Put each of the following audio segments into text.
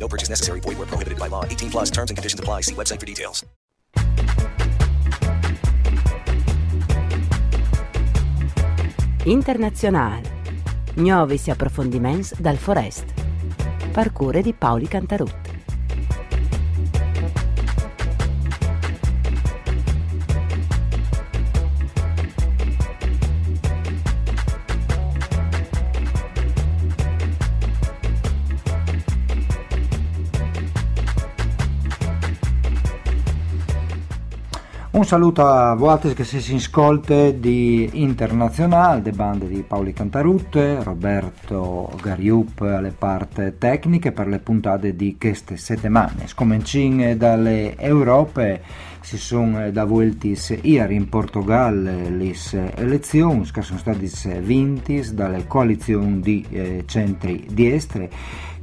No purchase necessary. Void where prohibited by law. 18 plus terms and conditions apply. See website for details. Internazionale. Nuovi approfondiments dal Forest. Parcure di Paoli Cantarut. Un saluto a voi che si ascolta di Internazionale, de bande di Paoli Cantarutte, Roberto Gariup alle parti tecniche per le puntate di queste settimane. Scomincin dalle Europe si sono da voltis ieri in Portogallo le elezioni che sono state vinte dalle coalizioni di eh, centri di estre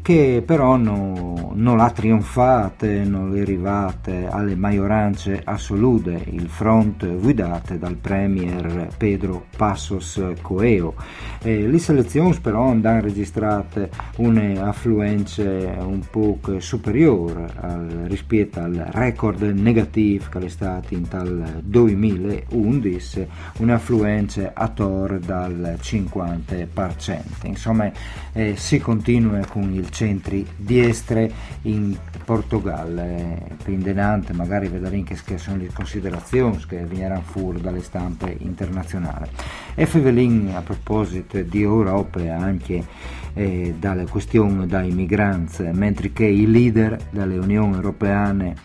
che però no, non l'ha trionfate, non è arrivate alle maggioranze assolute, il front guidate dal premier Pedro Passos Coeo. Eh, le selezioni però hanno registrato un'affluenza un po' superiore al, rispetto al record negativo che è stato in tal 2011, un'affluenza a tor dal 50%. Insomma, eh, si continua con il centri di estre in Portogallo. Pindenante, magari vedremo che sono le considerazioni che verranno fuori dalle stampe internazionali. E Fevelin a proposito di Europa anche eh, dalle questioni dai migranti, mentre che i leader delle Unioni Europeane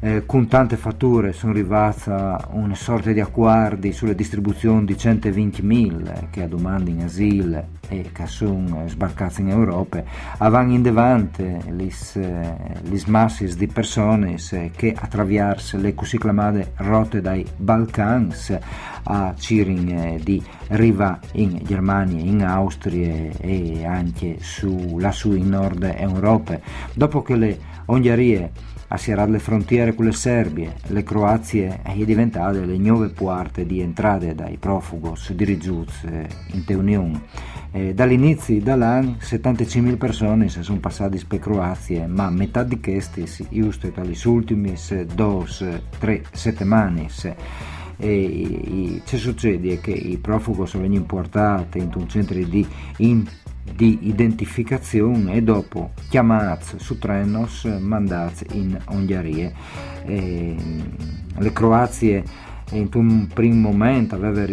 eh, con tante fatture sono arrivati a una sorta di accordi sulla distribuzione di 120.000 che a domande in asilo e che sono sbarcati in Europa, avanti in davanti le eh, masse di persone che attraversano le così chiamate rotte dai Balcani a Cirin eh, di riva in Germania, in Austria e anche su, lassù in Nord Europa, dopo che le Ungherie a sierrare le frontiere con le Serbie, le Croazie è diventate le nuove porte di entrate dai profugos dirigiuti in Unione. Eh, dall'inizio dall'anno 75.000 persone si sono passate per Croazie, ma metà di questi giusto tra le ultime due, tre settimane. E, che succede è che i profughi vengono portati in un centro di di identificazione e dopo chiamati su trenos mandati in Ungheria. E le Croazie in un primo momento aveva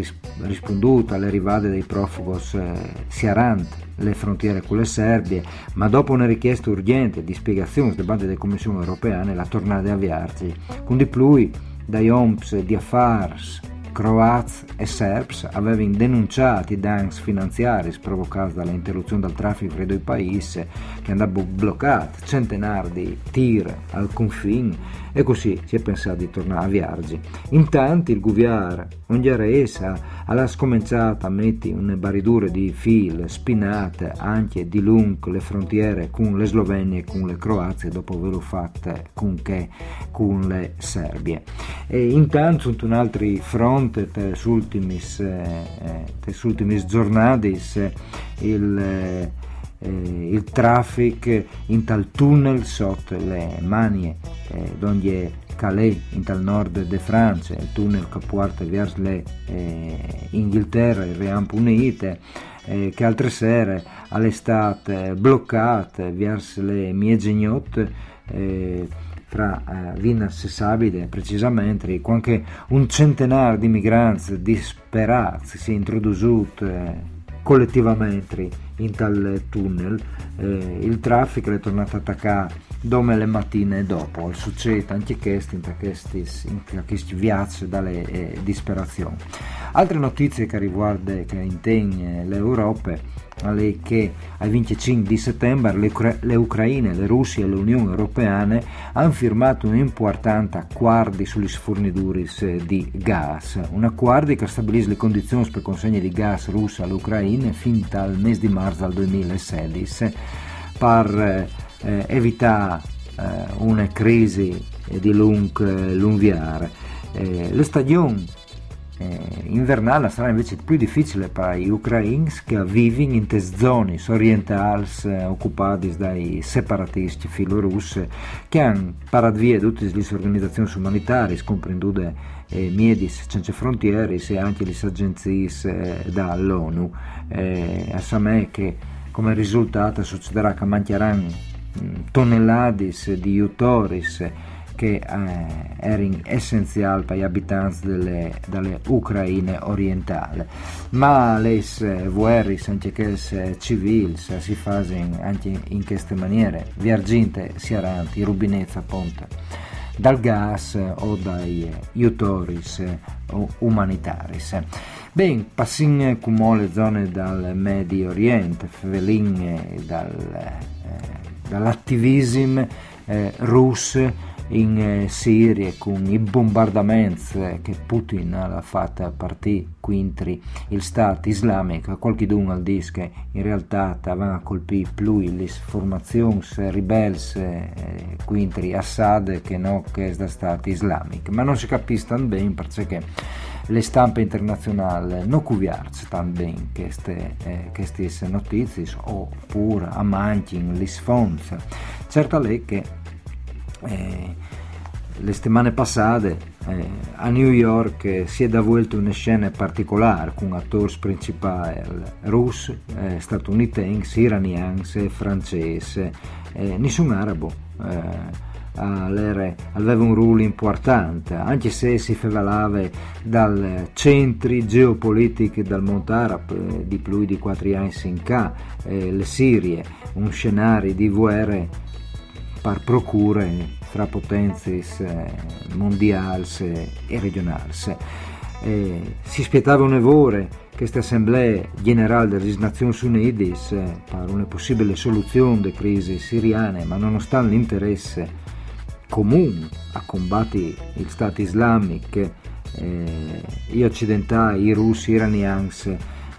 risponduto alle arrivate dei profugos eh, siarant le frontiere con le Serbie, ma dopo una richiesta urgente di spiegazioni da parte della Commissione europea la tornata a avviarsi, di più dai OMPS di Affars croati e serbs avevano denunciato i danni finanziari provocati dall'interruzione del traffico fra i due paesi che andavano bloccati. Centinaia di tir al confine e così si è pensato di tornare a viaggi. Intanto il governo ungherese ha scominciato a mettere una baridura di fil spinate anche di lungo le frontiere con le Slovenie e con le Croazie dopo averlo fatto con, che, con le Serbie. E intanto su un altro fronte, per ultimi eh, giornate, il eh, il traffic in tal tunnel sotto le manie eh, d'ogni Calais in tal nord de Francia, il tunnel che porta verso le eh, il Reamp Unite, eh, che altre sere all'estate bloccate verso le mie gignotte eh, fra eh, Vinas e Sabide precisamente, anche un centenario di migranti disperati si è introdotto eh, collettivamente in tal tunnel. Eh, il traffico è tornato a attaccare dove le mattine dopo. Succede anche questo in questi viaggi dalle eh, disperazioni. Altre notizie che riguardano che in l'Europa è che al 25 di settembre le, le Ucraine, le Russie e l'Unione Europea hanno firmato un importante accordo sulle sforniture di gas, un accordo che stabilisce le condizioni per consegne di gas russo all'Ucraina fin dal mese di marzo del 2016 per eh, evitare eh, una crisi di lung, lunghiare. Eh, le stagioni eh, invernale sarà invece più difficile per gli ucraini che vivono in zone orientali eh, occupate dai separatisti filorussi che hanno parato via tutte le organizzazioni umanitarie, comprendute eh, Miedis Senza Frontiere e anche le agenzie eh, dall'ONU. Eh, a Samè che come risultato succederà che mancheranno tonnellate di utoris che eh, erano essenziali per gli abitanti delle, delle Ucraine orientali. Ma le guerre, anche quelle civili, si fanno anche in queste maniere, viarginte, si aranti, rubinezza, ponte, dal gas o dai iutoris umanitaris. Ben, passin come le zone dal Medio Oriente, felin dal, dall'attivismo eh, russo in eh, Siria con i bombardamenti che Putin ha fatto partire contro il Stato islamico, dunque al dice che in realtà aveva colpito più le formazioni ribelle eh, contro Assad che non che è Stato islamico, ma non si capisce bene perché le stampe internazionali non cuviarsi tan bene queste, eh, queste notizie oppure a manching le sfonze. Certo è che eh, le settimane passate eh, a New York eh, si è davuto una scena particolare con attori principali russi, eh, statunitensi, iraniani francesi, eh, nessun arabo. Eh, aveva un ruolo importante, anche se si favelava dal centri geopolitici del mondo arabo eh, di più di quattro anni in ca, le Sirie, un scenario di guerre per procure fra potenze eh, mondiali e regionali. Eh, si aspettava un'evore questa assemblea generale delle Nazioni Unite eh, per una possibile soluzione delle crisi siriane, ma nonostante l'interesse comune a combattere il Stato islamico, eh, gli occidentali, i russi, i iraniani,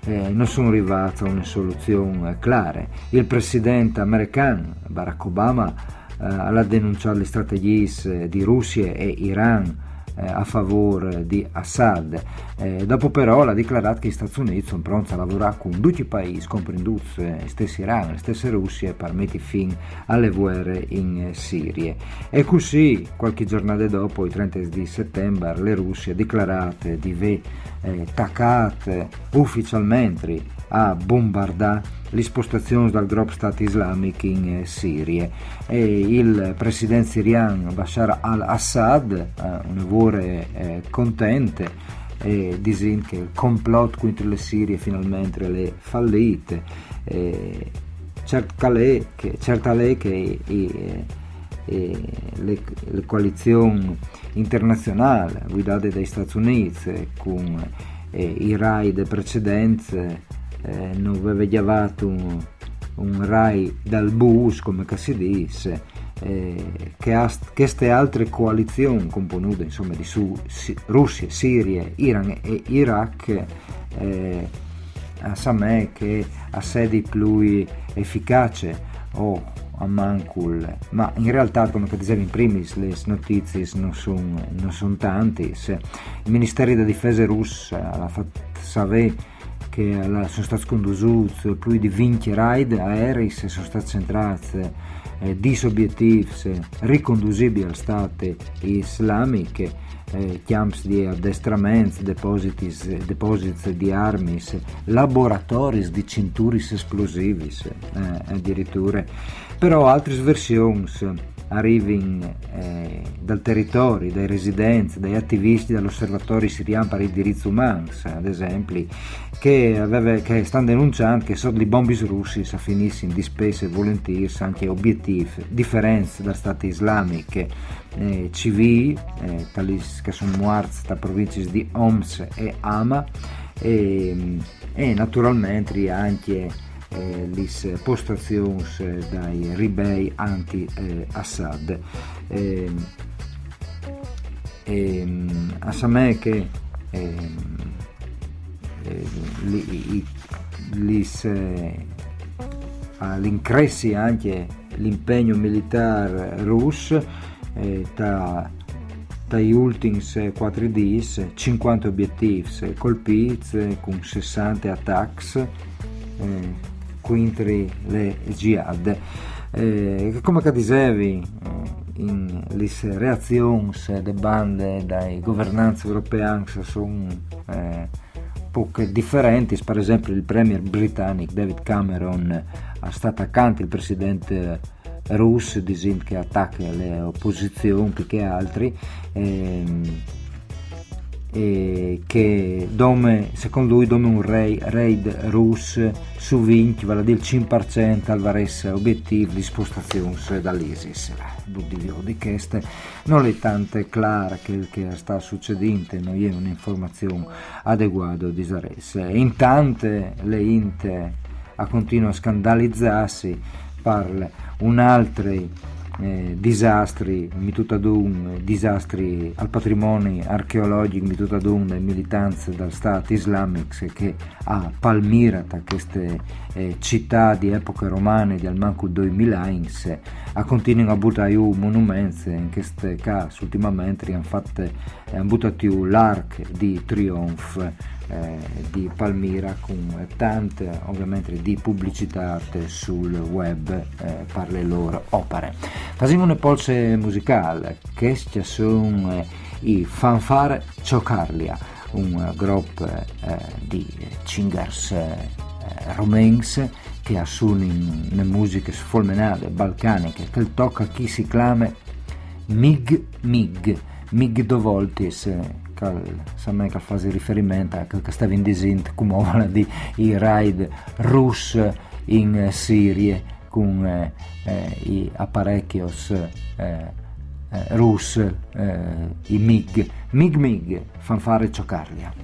eh, non sono arrivati a una soluzione clara. Il presidente americano Barack Obama eh, alla denunciare le strategie di Russia e Iran eh, a favore di Assad. Eh, dopo però l'ha dichiarato che gli Stati Uniti sono pronti a lavorare con tutti i paesi, comprenduti eh, stessi Iran, le stesse Russia, per mettere fine alle guerre in Siria. E così, qualche giornata dopo, il 30 di settembre, le Russie dichiarate di aver eh, ufficialmente a bombardare le spostazioni dal gruppo Stato islamico in eh, Siria e il presidente siriano Bashar al-Assad, eh, un vuole eh, contente, e dice che il complotto contro le Sirie finalmente le fallite. Eh, certa lei che, che eh, eh, le, le, coalizioni internazionali guidate dagli Stati Uniti con i raid precedenti eh, non chiamato un, un RAI dal bus, come si dice, eh, che queste altre coalizioni componute insomma, di su, si, Russia, Siria, Iran e Iraq, eh, a Samè che ha sedi più efficaci o a Mancul, ma in realtà come dicevo in primis le notizie non sono son tante, il Ministero della Difesa russa ha fatto sapere che sono stati condotti più di 20 raid aerei sono stati centrati eh, di obiettivi riconducibili al Stato islamico eh, camps di addestramento, depositi, di armi, laboratori di cinturi esplosivi eh, addirittura. Però altre versioni arrivino eh, dal territorio, dai residenti, dagli attivisti dall'osservatorio siriano per i diritti umani, ad esempio, che, aveva, che stanno denunciando che sono di bombi russi si finissero di spese e volentieri anche obiettivi differenze da stati islamiche eh, CV, eh, che sono morti da province di Homs e Hama e, e naturalmente anche eh, le postazioni dai ribei anti-Assad. Eh, eh, a Samè che eh, li, li, anche l'impegno militare russo eh, tra dagli ultimi 4 days 50 obiettivi colpiti con 60 attacchi eh, contro le jihad. Eh, come che dicevi, in le reazioni delle bande dai governanti europei sono eh, poco differenti. Per esempio, il premier britannico David Cameron è stato accanto al presidente russo, dicendo che attacca le opposizioni più che altri. Ehm, eh, che dome, secondo lui dome un raid russo su vinci, vale a dire il 5% al varesse obiettivo di spostazione dall'ISIS. Dubbio di queste non è tanto chiaro che che sta succedendo, non è un'informazione adeguata di Zaresse. Intanto le Inte a continuo a scandalizzarsi parla un altro eh, disastri, mitutadun, disastri al patrimonio archeologico, mitutadun e militanze dal Stato islamico che a Palmira, queste eh, città di epoca romane di almanco 2000 anni, a continuano a buttare monumenti, in questo caso ultimamente hanno, fatto, hanno buttato l'arc di trionfo di Palmira con tante ovviamente di pubblicità sul web eh, per le loro opere. Facciamo una polse musicale che sono eh, i Fanfare Ciocarlia, un gruppo eh, di singers eh, romens che assumono le musiche sfolmenate balcaniche che tocca chi si chiama Mig Mig Mig Dovoltis cal, sembra che fa riferimento a che stava in disint come di i raid russ in Siria con eh, eh, i apparecchios eh, eh, russ, eh, i MiG, MiG MiG, fanfare cioccarlia.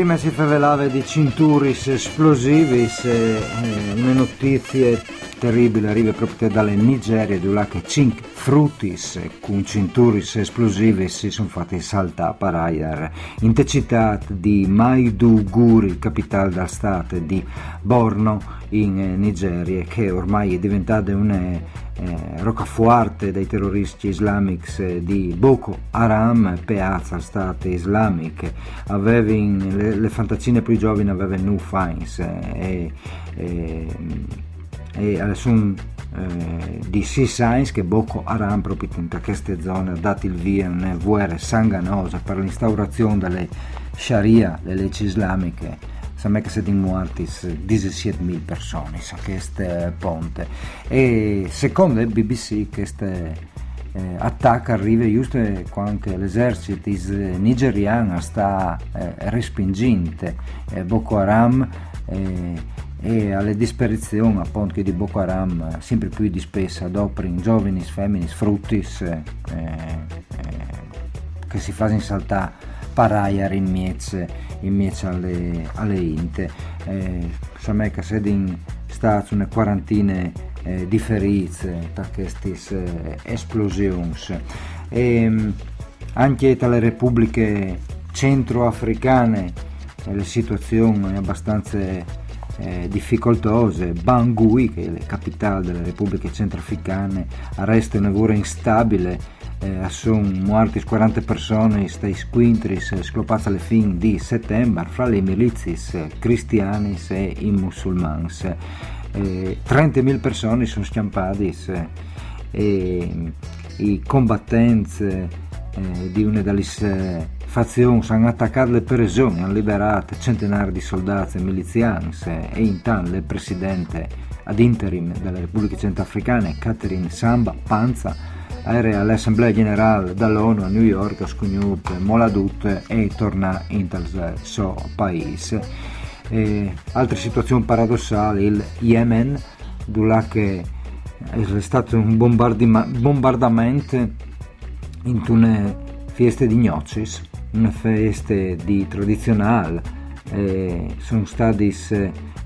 Prima si favelava di cinturis esplosivis, eh, le notizie terribile arriva proprio dalle Nigeria, dove che 5 fruttis con cinturis esplosivi si sono fatti saltare per aria in città di Maiduguri, capitale del stato di Borno in eh, Nigeria, che ormai è diventata una eh, roccaforte dei terroristi islamici di Boko Haram, piazza state islamiche, avevano le, le fantazzine più giovani avevano New Fines eh, e, e, e sono eh, di Sea Science che Boko Haram proprio in queste zone ha dato il via a una guerra sanguinosa per l'instaurazione delle Sharia, le leggi islamiche Sembra che siano morti 17.000 persone a questo ponte. E secondo il BBC questo eh, attacco arriva giusto quando l'esercito nigeriano sta eh, respingendo eh, Boko Haram eh, e alle disperazioni appunto di Boko Haram sempre più dispessa adoprano giovani, eh, eh, che si fanno saltare paraiare in miece, in miece alle, alle inte. Eh, che sono state una quarantina eh, di ferite da queste eh, esplosioni. E, anche dalle repubbliche centroafricane eh, le situazioni sono abbastanza eh, difficoltose. Bangui, che è la capitale delle repubbliche centroafricane, resta una vura instabile eh, sono morti 40 persone stai squintris sclopati alle fine di settembre fra le milizie cristiane e i musulmani. Eh, 30.000 persone sono scampate e i combattenti eh, di una delle fazioni hanno attaccato le persone, hanno liberato centinaia di soldati e miliziani e intanto il presidente ad interim della Repubblica Centrafricana Catherine Samba Panza era all'Assemblea Generale dell'ONU a New York, scognut moladut e torna in il suo paese. E altre situazioni paradossali, il Yemen, dove è stato un bombardamento in una festa di gnocis, una festa di tradizionale, e sono stati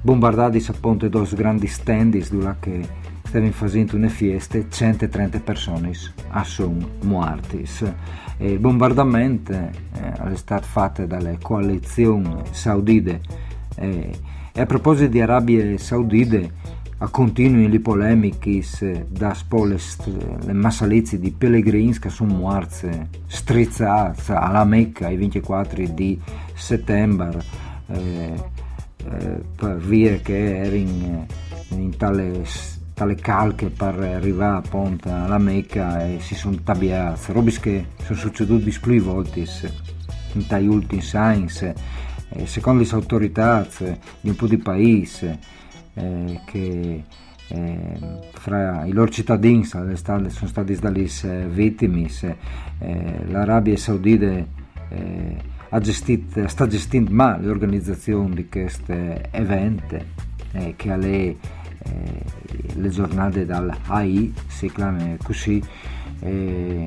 bombardati appunto due grandi stand dove stavano facendo una festa 130 persone sono morte. Il bombardamento eh, è stato fatto dalle coalizioni saudite eh, e a proposito di Arabia Saudite a continuano le polemiche da le, le massalizie di pellegrini che sono morti strizzati alla Mecca il 24 di settembre eh, eh, per via che erano in, in tale tale calche per arrivare appunto alla Mecca e si sono tabiati, robe che sono succedute più volte in tali ultimi science, eh, secondo le autorità di un po' di paesi eh, che eh, fra i loro cittadini sono stati delle vittime, eh, l'Arabia Saudita eh, gestito, sta gestendo male l'organizzazione di questo evento eh, che eh, le giornate dall'AI, si chiama così, e,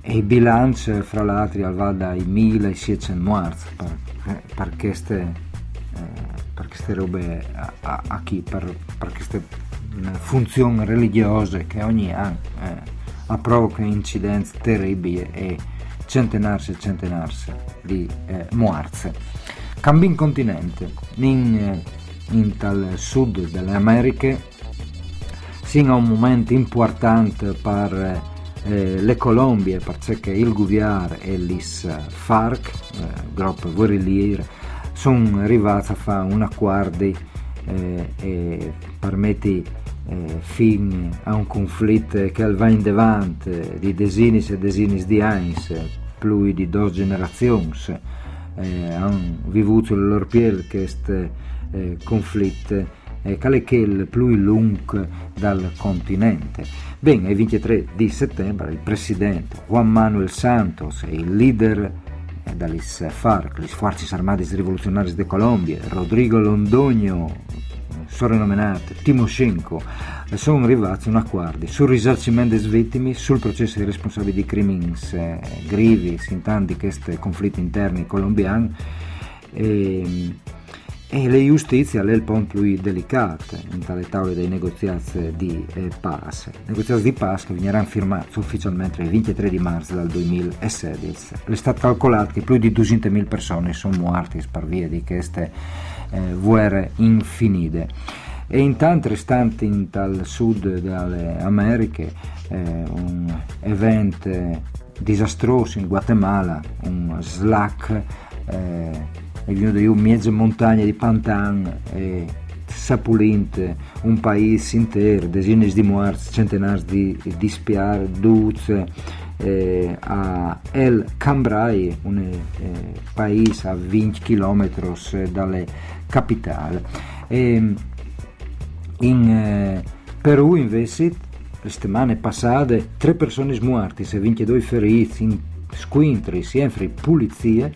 e il bilancio fra l'altro va dai 1600 morti per, per, queste, eh, per queste robe a, a, a chi, per, per queste funzioni religiose che ogni anno eh, provocano incidenti terribili e centenarsi e centenarsi di eh, morti. Cambia in continente, in eh, in tal sud delle Americhe sia un momento importante per eh, le Colombie perché il governo e l'IS FARC, eh, gruppo guerrigliere, sono arrivati a fare un accordo eh, e permette eh, fine a un conflitto che va in davanti di desinis e desinis di anni, più di due generazioni, eh, hanno vissuto le loro piel questo eh, conflitto eh, quale più lungo dal continente. Bene, il 23 di settembre il presidente Juan Manuel Santos e il leader eh, dalle FARC, le Forze Armate Rivoluzionarie di Colombia, Rodrigo Londoño, soprannominato Timoshenko, sono arrivati a un accordo sul risarcimento delle vittime, sul processo di responsabili di crimini eh, grivi in tanti questi conflitti interni colombiani e, e la giustizia è il punto più delicato in tale tavola dei negoziati di eh, pace. Negoziati di pace che verranno firmati ufficialmente il 23 di marzo del 2016. È stato calcolato che più di 200.000 persone sono morte per via di queste eh, guerre infinite. E intanto restanti in tal sud delle Americhe eh, un evento disastroso in Guatemala, un slack eh, e venuto di un mezzo montagna di Pantan e sapulint un paese intero, decine di morti, centenari di, di spiar, duz, eh, a El Cambrai, un eh, paese a 20 km dalle capitali. E in eh, Perù invece le settimane passate tre persone morte e 22 feriti in squintri, sempre pulizie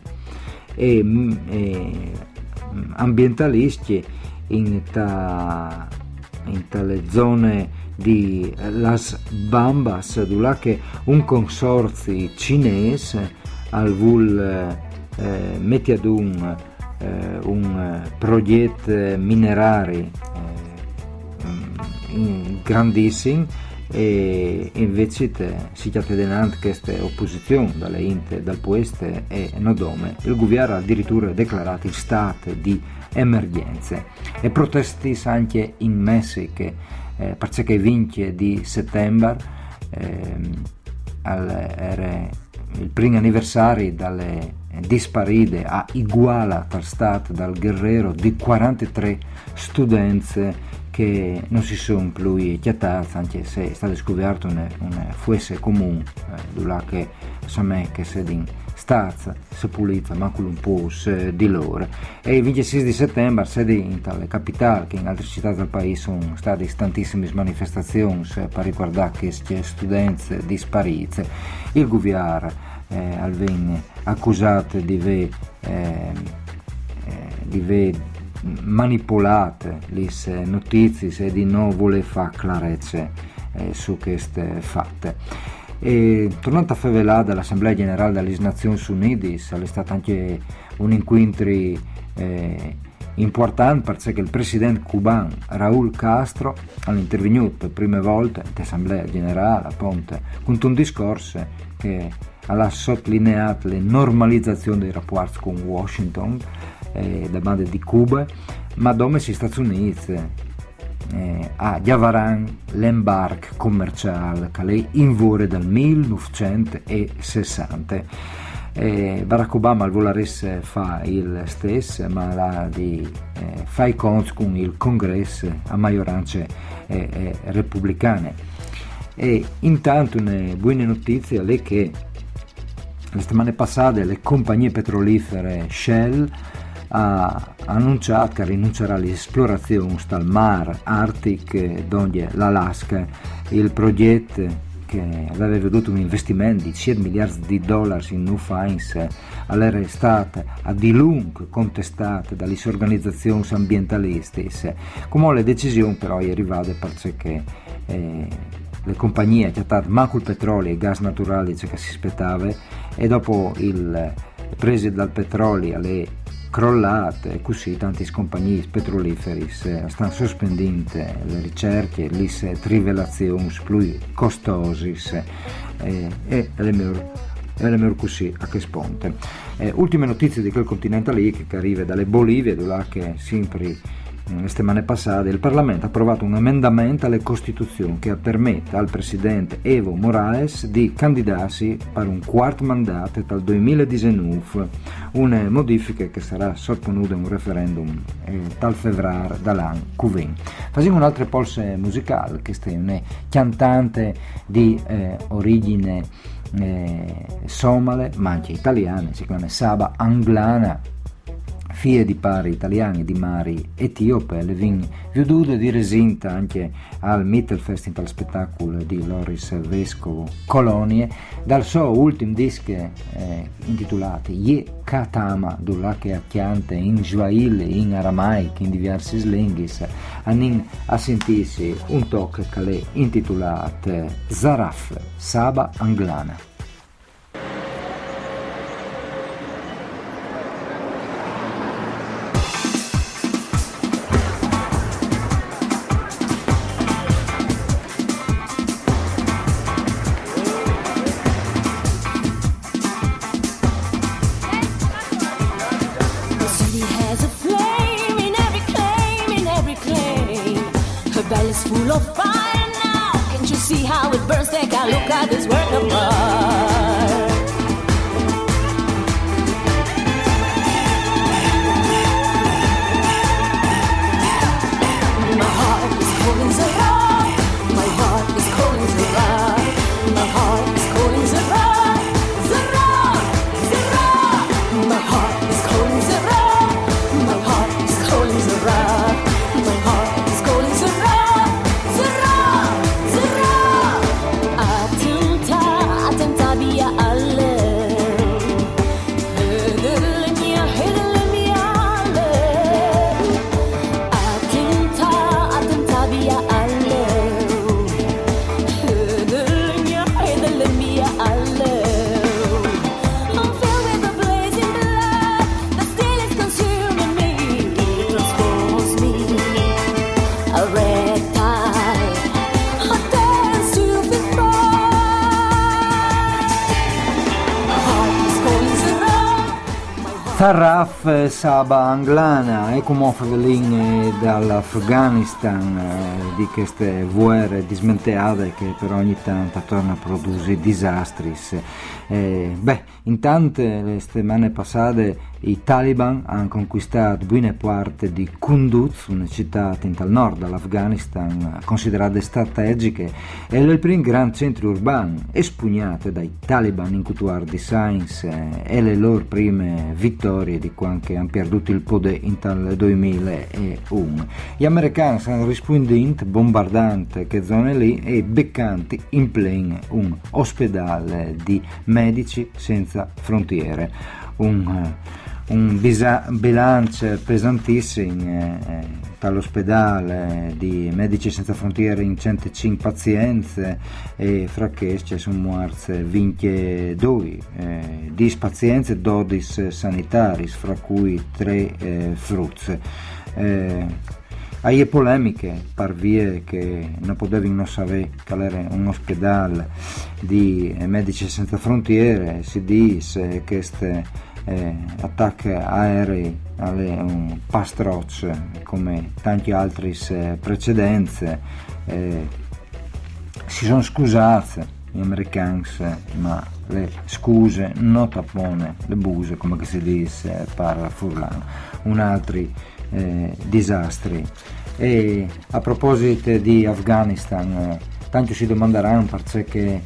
e, mm, e mm, ambientalisti in, ta, in tale zone di Las Bambas, dove un consorzio cinese al vul eh, metti ad un, eh, un progetto minerario eh, grandissimo e invece si chiede denant questa opposizione dalle Inte, dal Pueste e Nodome, il governo ha addirittura dichiarato il stato di emergenze. E protesti anche in Messico eh, perché 20 di settembre eh, era il primo anniversario dalle disparide a Iguala dal stato dal Guerrero di 43 studenti che non si sono più chiatati anche se è stato scoperto un, un fuese comune eh, che sapeva che si è stazza sepulita ma con un po' di loro. E il 26 di settembre sedi in tale capitale che in altre città del paese sono state tantissime manifestazioni per riguardare questi studenti dispariti il governo eh, venne accusato di aver eh, eh, manipolate le notizie e di non voler fare chiarezza eh, su queste fatte. E, tornando a favelare dall'Assemblea Generale delle Nazioni Unite, è stato anche un incontro eh, importante perché il presidente cubano Raúl Castro ha intervenuto per prime volte all'Assemblea Generale appunto, con un discorso che ha sottolineato la normalizzazione dei rapporti con Washington eh, da bande di Cuba, ma dove si Stati Uniti eh, a Yavaran l'embark commerciale che lei invore dal 1960. Eh, Barack Obama volesse fa il stesso, ma la di eh, fa i conti con il congresso a maggioranza eh, eh, repubblicane. E intanto una buona notizia è che le settimane passate le compagnie petrolifere Shell ha annunciato che rinuncerà all'esplorazione dal Mar Arctic dove l'Alaska, il progetto che aveva veduto un investimento di 100 miliardi di dollari in New Finds era stata a di lungo contestata dalle organizzazioni ambientaliste come le decisioni però è arrivata perché eh, le compagnie che hanno manco il petrolio e il gas naturale che si aspettava e dopo il presi dal petrolio le crollate, così tante compagnie petrolifere stanno sospendendo le ricerche, le trivelazioni più costose eh, e le migliori e così a che sponte. Eh, ultime notizie di quel continente lì che arriva dalle Bolivie, dove che sempre le settimane passate il Parlamento ha approvato un emendamento alla Costituzione che permette al Presidente Evo Morales di candidarsi per un quarto mandato dal 2019, una modifica che sarà sottoposta a un referendum eh, tal febbraio dall'anno Cuvin. Facciamo un'altra polse musicale, che è una cantante di eh, origine eh, somale, ma anche italiana, si chiama Saba Anglana, fie di pari italiani di mari etiope, le vin vedude di resinta anche al Mittelfestival spettacolo di Loris Vescovo Colonie, dal suo ultimo disco eh, intitolato Ye Katama, dove che acchiante in Swahili, in aramaico, in diversi slenghis, anin a sentirsi un tocco che è intitolato Zaraf, Saba Anglana. Full of fire now. Can't you see how it burns? Take a look at this work of art. Sarraf eh, Saba Anglana, ecco Mofelin dall'Afghanistan eh, di queste guerre dismenteate che per ogni tanto torna a produrre disastri. Eh, beh, in tante le settimane passate i Taliban hanno conquistato buona parte di Kunduz, una città al nord dell'Afghanistan considerate strategiche e il primo gran centro urbano espugnate dai Taliban in cutuar di Science eh, e le loro prime vittorie di quando hanno perduto il potere in tal 2001. Gli americani stanno rispondendo bombardando che zone lì e beccanti in plane un ospedale di medici senza frontiere. Un, eh, un bisa- bilancio pesantissimo eh, eh, dall'ospedale di Medici Senza Frontiere in 105 pazienze e fra che ci sono morte 22 eh, 10 pazienze 12 sanitari fra cui 3 eh, fruzze eh, hai polemiche per vie che non potevano sapere era un ospedale di Medici Senza Frontiere. Si dice che queste eh, attacchi aerei alle un pastrocce come tanti altri eh, precedenze. Eh, si sono scusati gli americani ma le scuse non tappone le buse come si dice per Furlano un altri eh, disastri. E a proposito di Afghanistan eh, tanti si domanderanno perché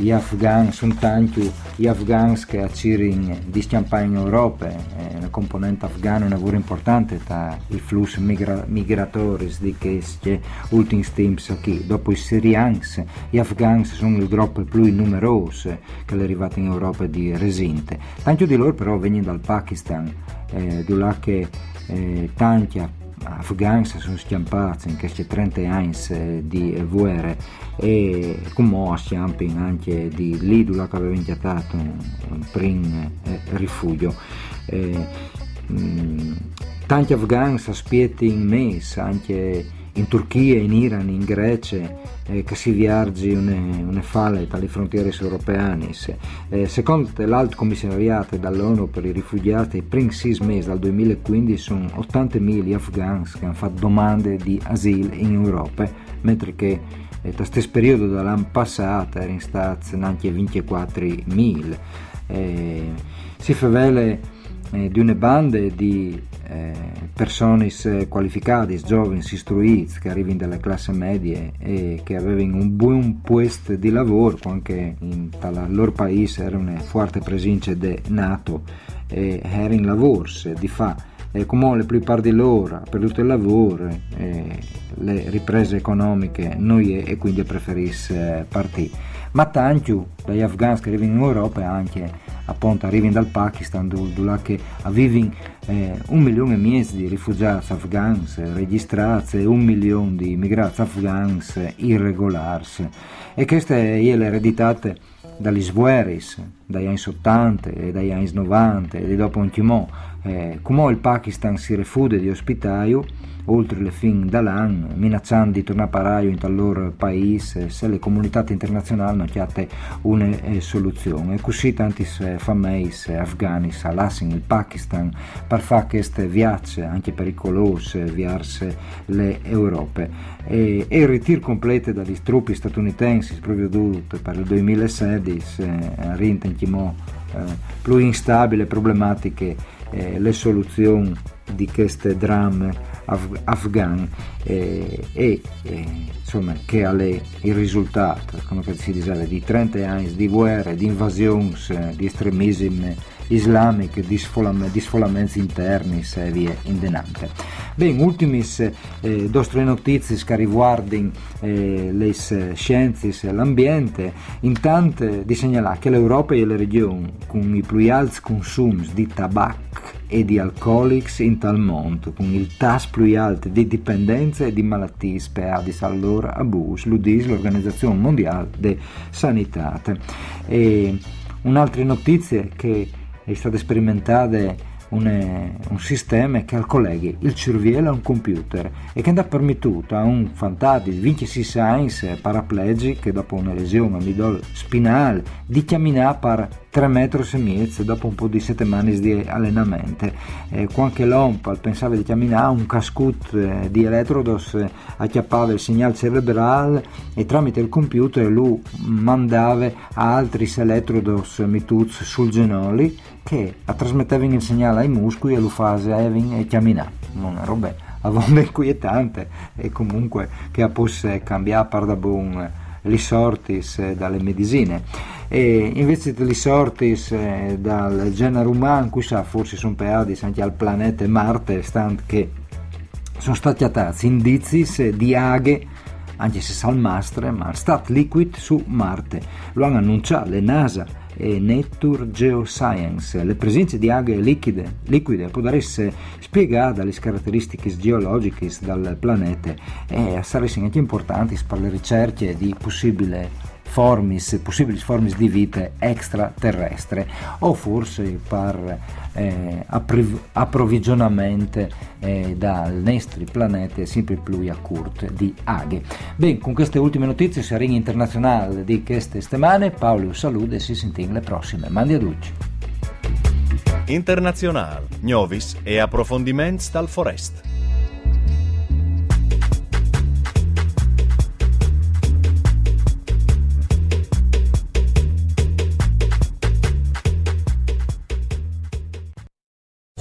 gli afghani sono tanti gli afghani che accirano di scampare in Europa eh, la componente afghana è una lavoro importante tra i flussi migra- migratori di questi ultimi tempi qui dopo i siriani gli afghani sono il gruppo più numeroso che è arrivato in Europa di resinte. Tanti di loro però vengono dal Pakistan eh, dove che eh, tanti afghani sono scampati in questi 30 anni di guerre e come scamping anche di lì dove aveva inchiatato un primo eh, rifugio. Eh, tanti afghani aspettano in mese anche in Turchia, in Iran, in Grecia eh, che si viaggi une, une falle dalle frontiere europeane. Eh, secondo l'Alto Commissariato dall'ONU per i rifugiati, primi sei mesi dal 2015 sono 80.000 afghani che hanno fatto domande di asilo in Europa, mentre che eh, lo stesso periodo dell'anno passato erano stati anche 24.000. Eh, si favele eh, di una banda di eh, persone qualificate, giovani, istruiti che arrivano dalle classi medie e che avevano un buon posto di lavoro, anche in dal loro paese era una forte presenza di NATO e era in lavoro, di fa e come le plupart di loro ha perduto il lavoro, eh, le riprese economiche noi e quindi preferisse partire. Ma tanti dagli afghani che arrivano in Europa anche appunto arrivano dal Pakistan dove che avevano eh, un milione e mezzo di rifugiati afghani registrati e un milione di immigrati afghani irregolari. E queste io le ereditate dagli Svueris, dagli anni 80 e dagli anni 90 e dopo un timò, eh, come il Pakistan si refude di ospitaio, oltre le fin dall'anno, minacciando di tornare a paraio in tal loro paese se le comunità internazionali non chiate una eh, soluzione. E così tanti eh, fameis eh, afghanis all'assin il Pakistan per fare queste viagge anche pericolose verso le Europe. E, e il ritiro completo dagli truppi statunitensi provveduto per il 2016 eh, rintenchimo eh, più instabile problematiche eh, le soluzioni di queste drammi af- afghane eh, e eh, insomma che ha il risultato come si dice di 30 anni di guerre, di invasioni, di estremismi islamici, di, sfolam- di sfolamenti interni e via in denante. Ben, ultimis eh, nostre notizie che riguardano eh, le scienze e l'ambiente, intanto di segnalare che l'Europa e le regioni con i più alti consumi di tabacco e di alcolici in tal mondo, con il tasso più alto di dipendenza e di malattie sperate allora a bus, lo dice l'Organizzazione Mondiale della Sanità. E un'altra notizia che è stata sperimentata un, un, sistema che colleghi il cervello a un computer e che ha permesso a un fantasma di 26 anni paraplegico dopo una lesione a midollo spinale di camminare per 3 metri e mezzo dopo un po' di settimane di allenamento. Eh, qualche l'ompa pensava di camminare, un cascut eh, di elettrodos eh, acchiappava il segnale cerebrale e tramite il computer lui mandava altri elettrodos mituz sul genoli che trasmettevano il segnale ai muscoli e lo faceva e camminare. Una roba aveva inquietante e comunque che possa cambiare per da buon li sortis eh, dalle medicine e invece degli sortis eh, dal genere umano chissà forse sono peati anche al pianeta Marte stand che sono stati attati indizi di aghe anche se salmastre ma stat liquid su Marte. Lo hanno annunciato le NASA e Nature Geoscience. Le presenze di aghe liquide, liquide possono essere spiegate dalle caratteristiche geologiche del pianeta e saranno anche importanti per le ricerche di possibile formis, possibili formis di vita extraterrestre o forse per eh, approvvigionamento eh, dal nostro pianeta sempre più a curte di aghe. Bene, con queste ultime notizie si ring internazionale di queste settimane, Paolo saluta e si sentiamo le prossime. Mandi a tutti. Internazionale, Novis e approfondimenti dal Forest.